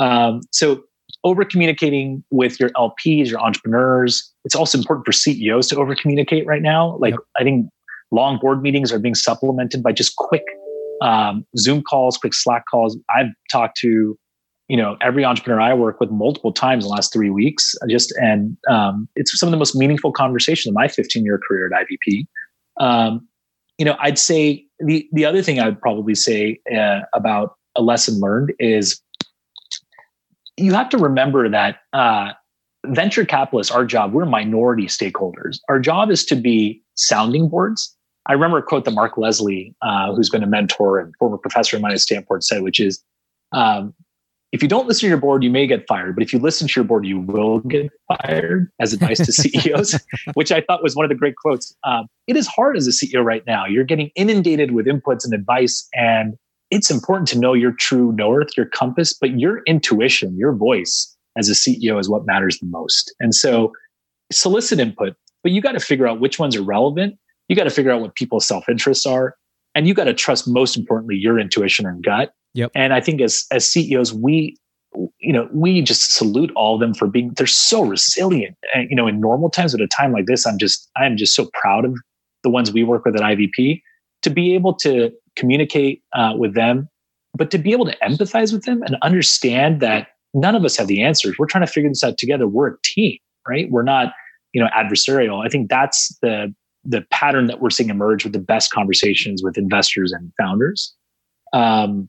Um, so over communicating with your LPs, your entrepreneurs. It's also important for CEOs to over communicate right now. Like yep. I think long board meetings are being supplemented by just quick um, Zoom calls, quick Slack calls. I've talked to, you know, every entrepreneur I work with multiple times in the last three weeks. Just and um, it's some of the most meaningful conversations in my 15 year career at IVP. Um, you know, I'd say the the other thing I'd probably say uh, about a lesson learned is you have to remember that uh, venture capitalists, our job, we're minority stakeholders. Our job is to be sounding boards. I remember a quote that Mark Leslie, uh, who's been a mentor and former professor of mine at Stanford, said, which is, um, if you don't listen to your board, you may get fired. But if you listen to your board, you will get fired as advice to CEOs, which I thought was one of the great quotes. Um, it is hard as a CEO right now. You're getting inundated with inputs and advice, and it's important to know your true north, your compass, but your intuition, your voice as a CEO is what matters the most. And so solicit input, but you got to figure out which ones are relevant. You got to figure out what people's self interests are. And you got to trust, most importantly, your intuition and gut. Yep. And I think as, as CEOs, we, you know, we just salute all of them for being, they're so resilient. And, you know, in normal times, at a time like this, I'm just, I'm just so proud of the ones we work with at IVP to be able to communicate uh, with them, but to be able to empathize with them and understand that none of us have the answers. We're trying to figure this out together. We're a team, right? We're not, you know, adversarial. I think that's the the pattern that we're seeing emerge with the best conversations with investors and founders. Um,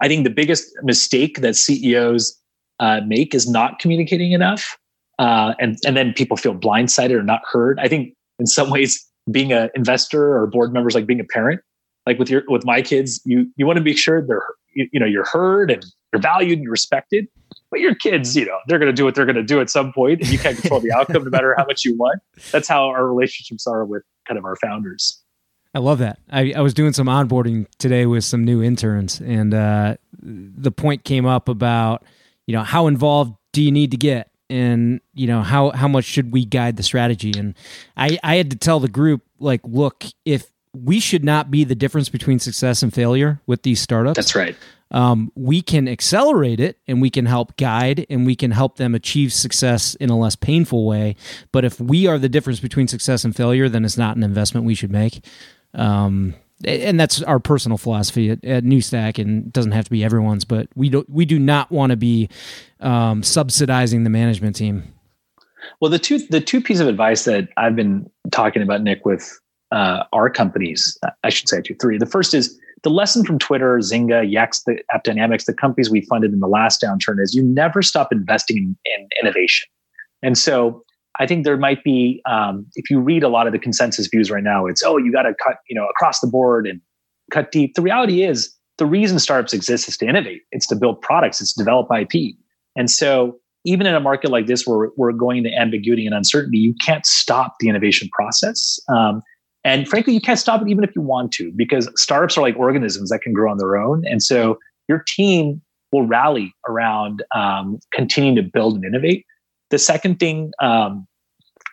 I think the biggest mistake that CEOs uh, make is not communicating enough, uh, and and then people feel blindsided or not heard. I think in some ways, being an investor or board members like being a parent like with your with my kids you you want to be sure they're you, you know you're heard and you're valued and you're respected. But your kids you know they're going to do what they're going to do at some point. And you can't control the outcome no matter how much you want. That's how our relationships are with kind of our founders. I love that. I, I was doing some onboarding today with some new interns, and uh, the point came up about, you know, how involved do you need to get, and you know how how much should we guide the strategy? And I I had to tell the group like, look, if we should not be the difference between success and failure with these startups. That's right. Um, we can accelerate it and we can help guide and we can help them achieve success in a less painful way. But if we are the difference between success and failure, then it's not an investment we should make. Um, and that's our personal philosophy at, at NewStack, and it doesn't have to be everyone's. But we do we do not want to be um, subsidizing the management team. Well, the two the two pieces of advice that I've been talking about, Nick, with uh, our companies, I should say two, three. The first is the lesson from Twitter, Zynga, Yext, the App Dynamics, the companies we funded in the last downturn is you never stop investing in, in innovation. And so I think there might be, um, if you read a lot of the consensus views right now, it's, oh, you got to cut, you know, across the board and cut deep. The reality is the reason startups exist is to innovate. It's to build products. It's to develop IP. And so even in a market like this where we're going to ambiguity and uncertainty, you can't stop the innovation process. Um, and frankly, you can't stop it even if you want to, because startups are like organisms that can grow on their own. And so your team will rally around um, continuing to build and innovate. The second thing um,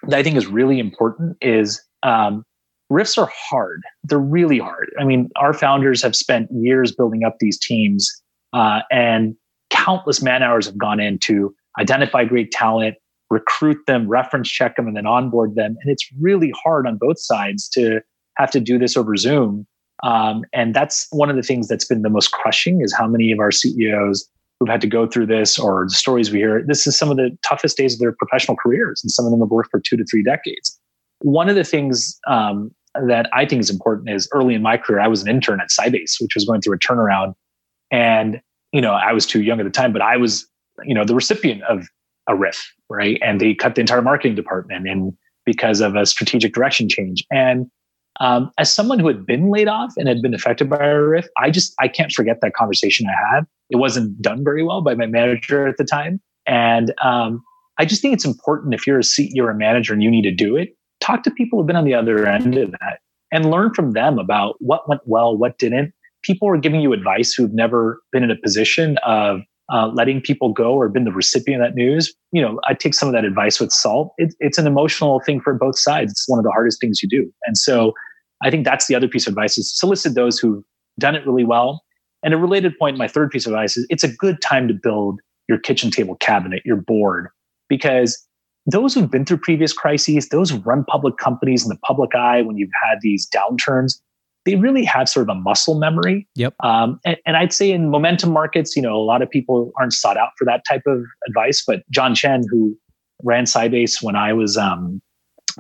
that I think is really important is um, RIFs are hard. They're really hard. I mean, our founders have spent years building up these teams, uh, and countless man hours have gone into identify great talent, recruit them, reference check them, and then onboard them. And it's really hard on both sides to have to do this over Zoom. Um, and that's one of the things that's been the most crushing is how many of our CEOs who've had to go through this or the stories we hear, this is some of the toughest days of their professional careers. And some of them have worked for two to three decades. One of the things um, that I think is important is early in my career, I was an intern at Sybase, which was going through a turnaround. And, you know, I was too young at the time, but I was, you know, the recipient of a RIF, right? And they cut the entire marketing department and because of a strategic direction change. And um, as someone who had been laid off and had been affected by a RIF, I just I can't forget that conversation I had. It wasn't done very well by my manager at the time, and um, I just think it's important if you're a CEO or a manager and you need to do it, talk to people who've been on the other end of that and learn from them about what went well, what didn't. People are giving you advice who've never been in a position of uh, letting people go or been the recipient of that news, you know, I take some of that advice with salt. It, it's an emotional thing for both sides. It's one of the hardest things you do. And so I think that's the other piece of advice is solicit those who've done it really well. And a related point, my third piece of advice is it's a good time to build your kitchen table cabinet, your board, because those who've been through previous crises, those who run public companies in the public eye when you've had these downturns, they really have sort of a muscle memory. Yep. Um, and, and, I'd say in momentum markets, you know, a lot of people aren't sought out for that type of advice. But John Chen, who ran Sybase when I was, um,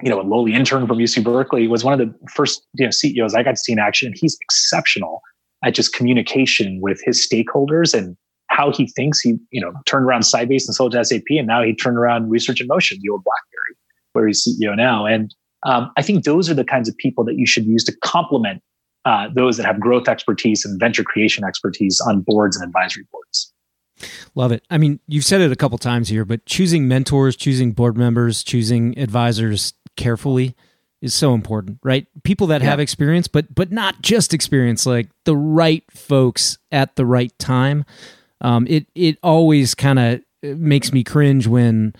you know, a lowly intern from UC Berkeley, was one of the first you know CEOs I got to see in action. And he's exceptional at just communication with his stakeholders and how he thinks. He, you know, turned around Sybase and sold to SAP, and now he turned around Research in Motion, the old BlackBerry, where he's CEO now. And um, I think those are the kinds of people that you should use to complement uh, those that have growth expertise and venture creation expertise on boards and advisory boards. Love it. I mean, you've said it a couple times here, but choosing mentors, choosing board members, choosing advisors carefully is so important, right? People that yeah. have experience, but but not just experience, like the right folks at the right time. Um, it it always kind of makes me cringe when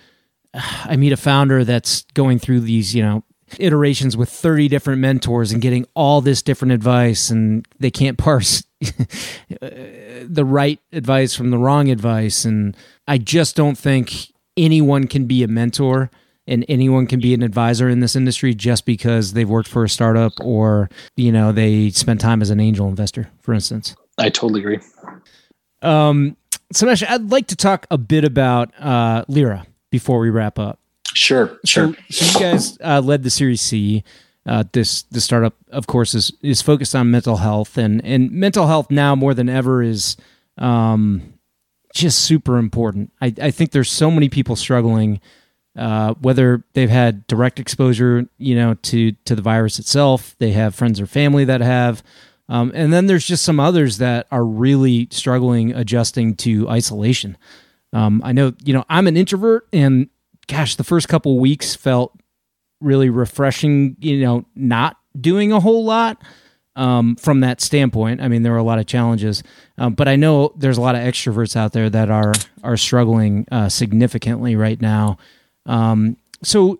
I meet a founder that's going through these, you know, iterations with 30 different mentors and getting all this different advice and they can't parse the right advice from the wrong advice. And I just don't think anyone can be a mentor and anyone can be an advisor in this industry just because they've worked for a startup or you know they spent time as an angel investor for instance. I totally agree. Um so Somesh I'd like to talk a bit about uh Lyra before we wrap up Sure, sure. So, so you guys uh, led the Series C. Uh, this the startup, of course, is is focused on mental health, and and mental health now more than ever is um, just super important. I, I think there's so many people struggling, uh, whether they've had direct exposure, you know, to to the virus itself, they have friends or family that have, um, and then there's just some others that are really struggling adjusting to isolation. Um, I know, you know, I'm an introvert, and gosh, the first couple weeks felt really refreshing, you know, not doing a whole lot um, from that standpoint. I mean, there were a lot of challenges, um, but I know there's a lot of extroverts out there that are are struggling uh, significantly right now. Um, so,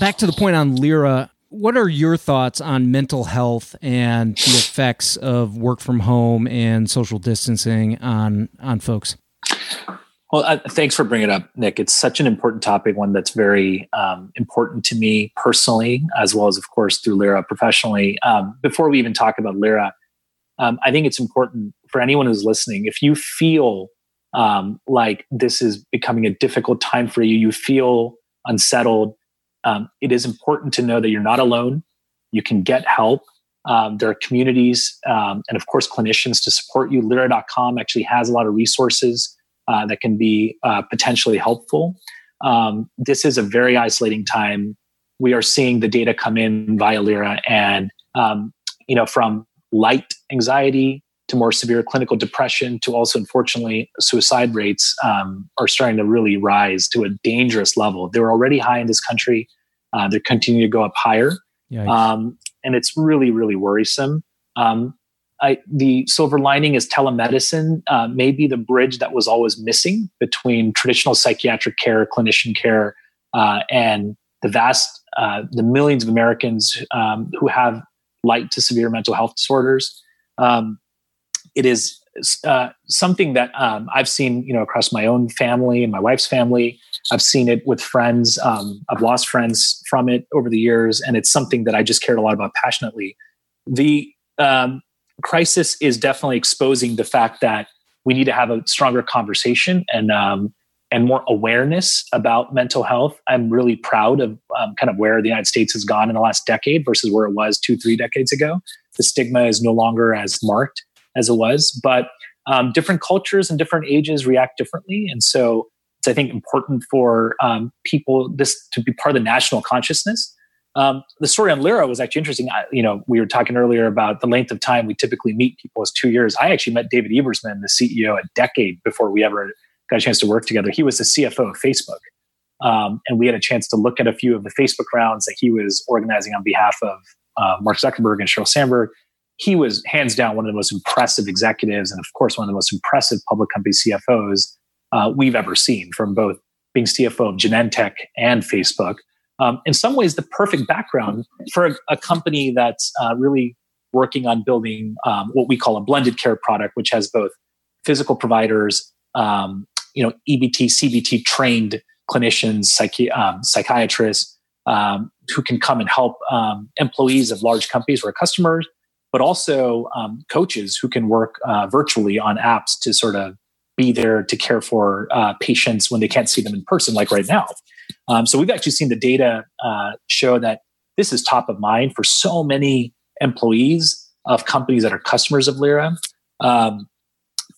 back to the point on Lyra, what are your thoughts on mental health and the effects of work from home and social distancing on on folks? Well, uh, thanks for bringing it up, Nick. It's such an important topic, one that's very um, important to me personally, as well as, of course, through Lyra professionally. Um, before we even talk about Lyra, um, I think it's important for anyone who's listening. If you feel um, like this is becoming a difficult time for you, you feel unsettled, um, it is important to know that you're not alone. You can get help. Um, there are communities and, of course, clinicians to support you. Lyra.com actually has a lot of resources uh, that can be uh, potentially helpful. Um, this is a very isolating time. We are seeing the data come in via Lyra, and um, you know, from light anxiety to more severe clinical depression to also, unfortunately, suicide rates um, are starting to really rise to a dangerous level. They were already high in this country; uh, they're continuing to go up higher, um, and it's really, really worrisome. Um, I, the silver lining is telemedicine uh, may be the bridge that was always missing between traditional psychiatric care, clinician care, uh, and the vast, uh, the millions of Americans um, who have light to severe mental health disorders. Um, it is uh, something that um, I've seen, you know, across my own family and my wife's family. I've seen it with friends. Um, I've lost friends from it over the years, and it's something that I just cared a lot about passionately. The um, crisis is definitely exposing the fact that we need to have a stronger conversation and um, and more awareness about mental health. I'm really proud of um, kind of where the United States has gone in the last decade versus where it was two, three decades ago. The stigma is no longer as marked as it was, but um, different cultures and different ages react differently, and so it's I think important for um, people this to be part of the national consciousness um, the story on Lyra was actually interesting. I, you know, we were talking earlier about the length of time we typically meet people as two years. I actually met David Ebersman, the CEO, a decade before we ever got a chance to work together. He was the CFO of Facebook. Um, and we had a chance to look at a few of the Facebook rounds that he was organizing on behalf of uh, Mark Zuckerberg and Sheryl Sandberg. He was hands down one of the most impressive executives, and of course, one of the most impressive public company CFOs uh, we've ever seen, from both being CFO of Genentech and Facebook um, in some ways the perfect background for a, a company that's uh, really working on building um, what we call a blended care product, which has both physical providers, um, you know, EBT, CBT trained clinicians, psychi- um, psychiatrists um, who can come and help um, employees of large companies or customers, but also coaches who can work uh, virtually on apps to sort of be there to care for uh, patients when they can't see them in person, like right now. Um, so we've actually seen the data uh, show that this is top of mind for so many employees of companies that are customers of Lyra. Um,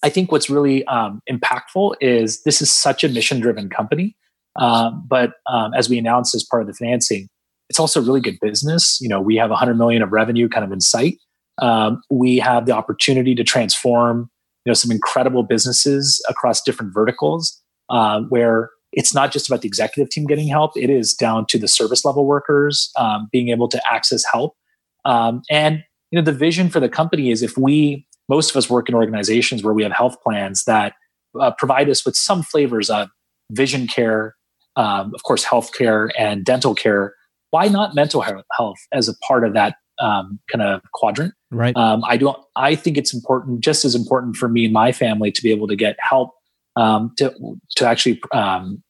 I think what's really um, impactful is this is such a mission driven company. Um, but um, as we announced as part of the financing, it's also really good business. You know, we have 100 million of revenue kind of in sight. Um, we have the opportunity to transform, you know, some incredible businesses across different verticals, uh, where it's not just about the executive team getting help; it is down to the service level workers um, being able to access help. Um, and you know, the vision for the company is if we, most of us work in organizations where we have health plans that uh, provide us with some flavors of vision care, um, of course, healthcare and dental care. Why not mental health as a part of that um, kind of quadrant? Right. Um, I don't. I think it's important, just as important for me and my family, to be able to get help um, to to actually um,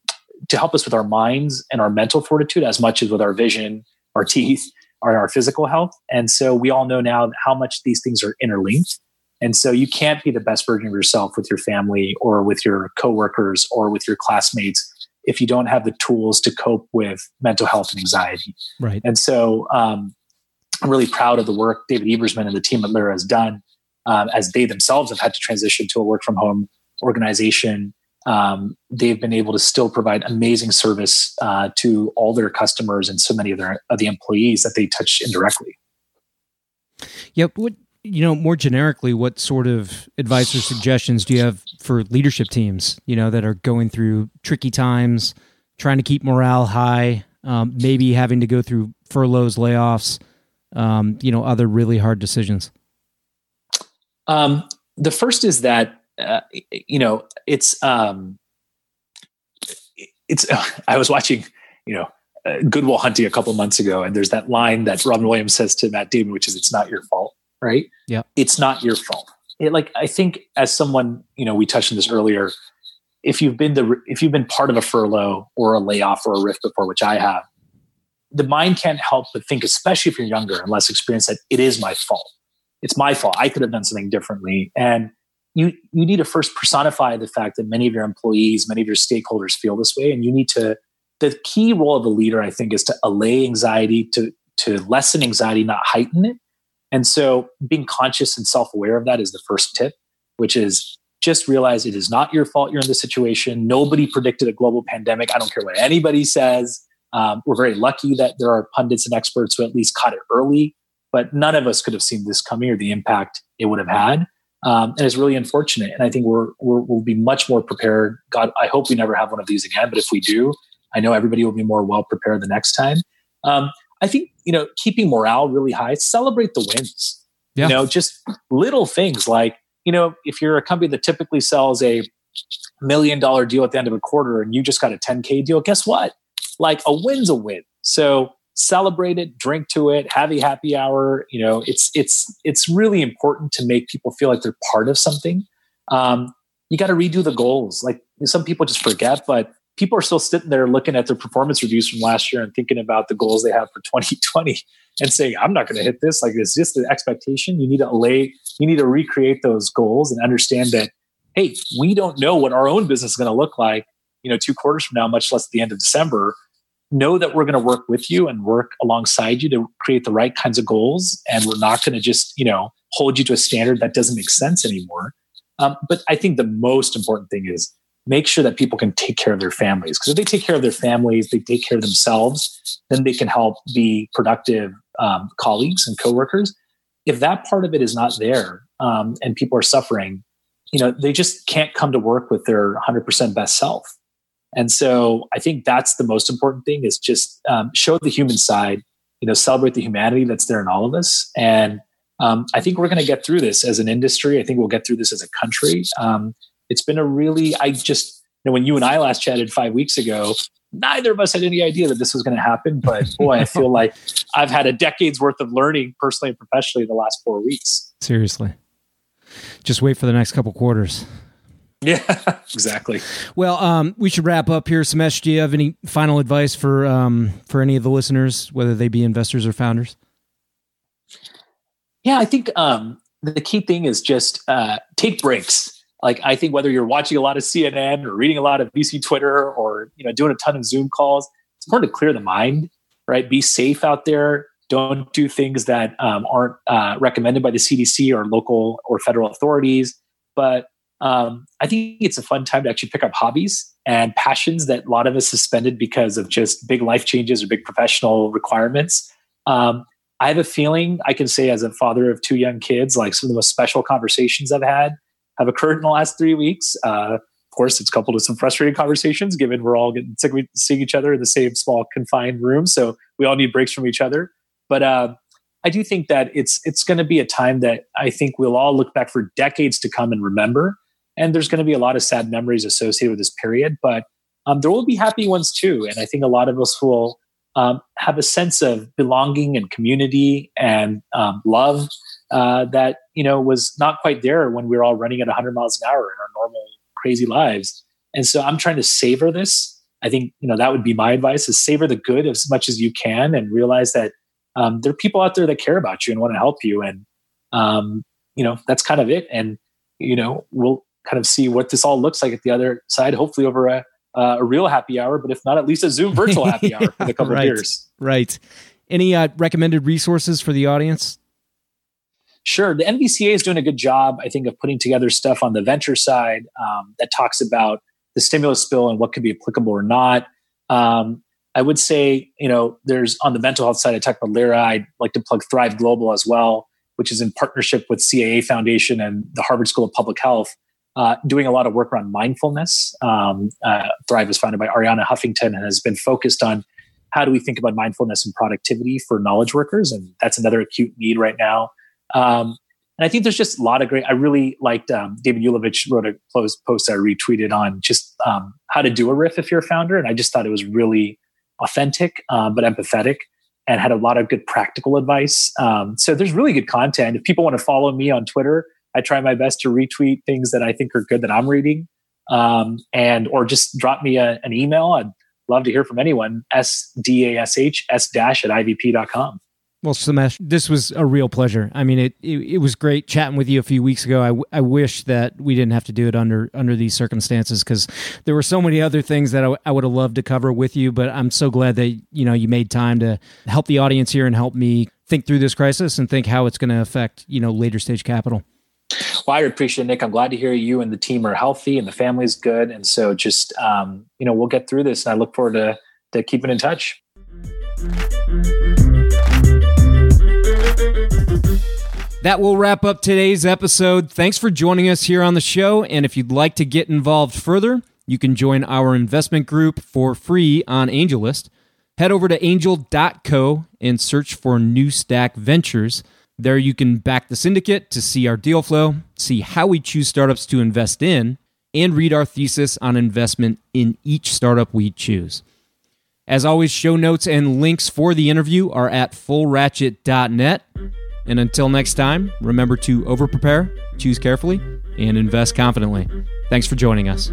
to help us with our minds and our mental fortitude as much as with our vision, our teeth, or our physical health. And so we all know now how much these things are interlinked. And so you can't be the best version of yourself with your family or with your coworkers or with your classmates if you don't have the tools to cope with mental health and anxiety. Right. And so um, I'm really proud of the work David Ebersman and the team at Lyra has done um, as they themselves have had to transition to a work from home organization um, they've been able to still provide amazing service uh, to all their customers and so many of their of the employees that they touch indirectly. Yep. What you know, more generically, what sort of advice or suggestions do you have for leadership teams? You know, that are going through tricky times, trying to keep morale high, um, maybe having to go through furloughs, layoffs, um, you know, other really hard decisions. Um, the first is that uh, you know, it's um, it's. Uh, I was watching, you know, uh, Good Will Hunting a couple months ago, and there's that line that Robin Williams says to Matt Damon, which is, "It's not your fault." Right? Yeah. It's not your fault. It, like I think, as someone, you know, we touched on this earlier. If you've been the if you've been part of a furlough or a layoff or a rift before, which I have, the mind can't help but think, especially if you're younger and less experienced, that it is my fault. It's my fault. I could have done something differently. And you you need to first personify the fact that many of your employees, many of your stakeholders feel this way, and you need to. The key role of a leader, I think, is to allay anxiety, to to lessen anxiety, not heighten it. And so, being conscious and self aware of that is the first tip, which is just realize it is not your fault you're in this situation. Nobody predicted a global pandemic. I don't care what anybody says. Um, we're very lucky that there are pundits and experts who at least caught it early, but none of us could have seen this coming or the impact it would have had um, and it's really unfortunate. And I think we're, we will be much more prepared. God, I hope we never have one of these again. But if we do, I know everybody will be more well prepared the next time. Um, I think you know keeping morale really high. Celebrate the wins. Yeah. You know, just little things like you know if you're a company that typically sells a million dollar deal at the end of a quarter and you just got a 10k deal, guess what? Like a win's a win. So celebrate it, drink to it, have a happy hour. You know, it's it's it's really important to make people feel like they're part of something. Um, you got to redo the goals. Like some people just forget, but people are still sitting there looking at their performance reviews from last year and thinking about the goals they have for 2020 and saying, "I'm not going to hit this." Like it's just the expectation. You need to lay. You need to recreate those goals and understand that. Hey, we don't know what our own business is going to look like. You know, two quarters from now, much less at the end of December know that we're going to work with you and work alongside you to create the right kinds of goals and we're not going to just you know hold you to a standard that doesn't make sense anymore. Um, but i think the most important thing is make sure that people can take care of their families because if they take care of their families they take care of themselves then they can help be productive um, colleagues and coworkers. If that part of it is not there um, and people are suffering you know they just can't come to work with their 100% best self and so I think that's the most important thing is just um, show the human side, you know, celebrate the humanity that's there in all of us. And um, I think we're going to get through this as an industry. I think we'll get through this as a country. Um, it's been a really, I just, you know, when you and I last chatted five weeks ago, neither of us had any idea that this was going to happen. But boy, I feel like I've had a decade's worth of learning personally and professionally in the last four weeks. Seriously. Just wait for the next couple quarters. Yeah, exactly. Well, um, we should wrap up here. Somesh, do you have any final advice for um, for any of the listeners, whether they be investors or founders? Yeah, Yeah, I think um, the key thing is just uh, take breaks. Like I think whether you're watching a lot of CNN or reading a lot of VC Twitter or you know doing a ton of Zoom calls, it's important to clear the mind, right? Be safe out there. Don't do things that um, aren't uh, recommended by the CDC or local or federal authorities. But um, I think it's a fun time to actually pick up hobbies and passions that a lot of us suspended because of just big life changes or big professional requirements. Um, I have a feeling I can say, as a father of two young kids, like some of the most special conversations I've had have occurred in the last three weeks. Uh, of course, it's coupled with some frustrating conversations, given we're all getting sick of seeing each other in the same small confined room, so we all need breaks from each other. But uh, I do think that it's it's going to be a time that I think we'll all look back for decades to come and remember. And there's going to be a lot of sad memories associated with this period, but um, there will be happy ones too. And I think a lot of us will um, have a sense of belonging and community and um, love uh, that you know was not quite there when we were all running at 100 miles an hour in our normal crazy lives. And so I'm trying to savor this. I think you know that would be my advice: is savor the good as much as you can, and realize that um, there are people out there that care about you and want to help you. And um, you know that's kind of it. And you know we'll kind of see what this all looks like at the other side. Hopefully over a uh, a real happy hour, but if not, at least a Zoom virtual happy hour for a couple right, of years. Right. Any uh, recommended resources for the audience? Sure. The NVCA is doing a good job, I think, of putting together stuff on the venture side um, that talks about the stimulus bill and what could be applicable or not. Um, I would say, you know, there's on the mental health side, I talked about Lyra. I'd like to plug Thrive Global as well, which is in partnership with CAA Foundation and the Harvard School of Public Health uh, doing a lot of work around mindfulness. Um, uh, Thrive was founded by Arianna Huffington and has been focused on how do we think about mindfulness and productivity for knowledge workers, and that's another acute need right now. Um, and I think there's just a lot of great. I really liked um, David Ulevitch wrote a post, post I retweeted on just um, how to do a RIF if you're a founder, and I just thought it was really authentic um, but empathetic and had a lot of good practical advice. Um, so there's really good content. If people want to follow me on Twitter, I try my best to retweet things that I think are good that I'm reading, um, and or just drop me a, an email. I'd love to hear from anyone. S D A S H S dash at ivp.com. Well, Somesh, this was a real pleasure. I mean, it, it, it was great chatting with you a few weeks ago. I, w- I wish that we didn't have to do it under under these circumstances because there were so many other things that I, w- I would have loved to cover with you. But I'm so glad that you know you made time to help the audience here and help me think through this crisis and think how it's going to affect you know later stage capital. Well, I appreciate it, Nick. I'm glad to hear you and the team are healthy and the family's good. And so just, um, you know, we'll get through this and I look forward to, to keeping in touch. That will wrap up today's episode. Thanks for joining us here on the show. And if you'd like to get involved further, you can join our investment group for free on AngelList. Head over to angel.co and search for New Stack Ventures. There you can back the syndicate to see our deal flow, see how we choose startups to invest in, and read our thesis on investment in each startup we choose. As always, show notes and links for the interview are at fullratchet.net. And until next time, remember to over prepare, choose carefully, and invest confidently. Thanks for joining us.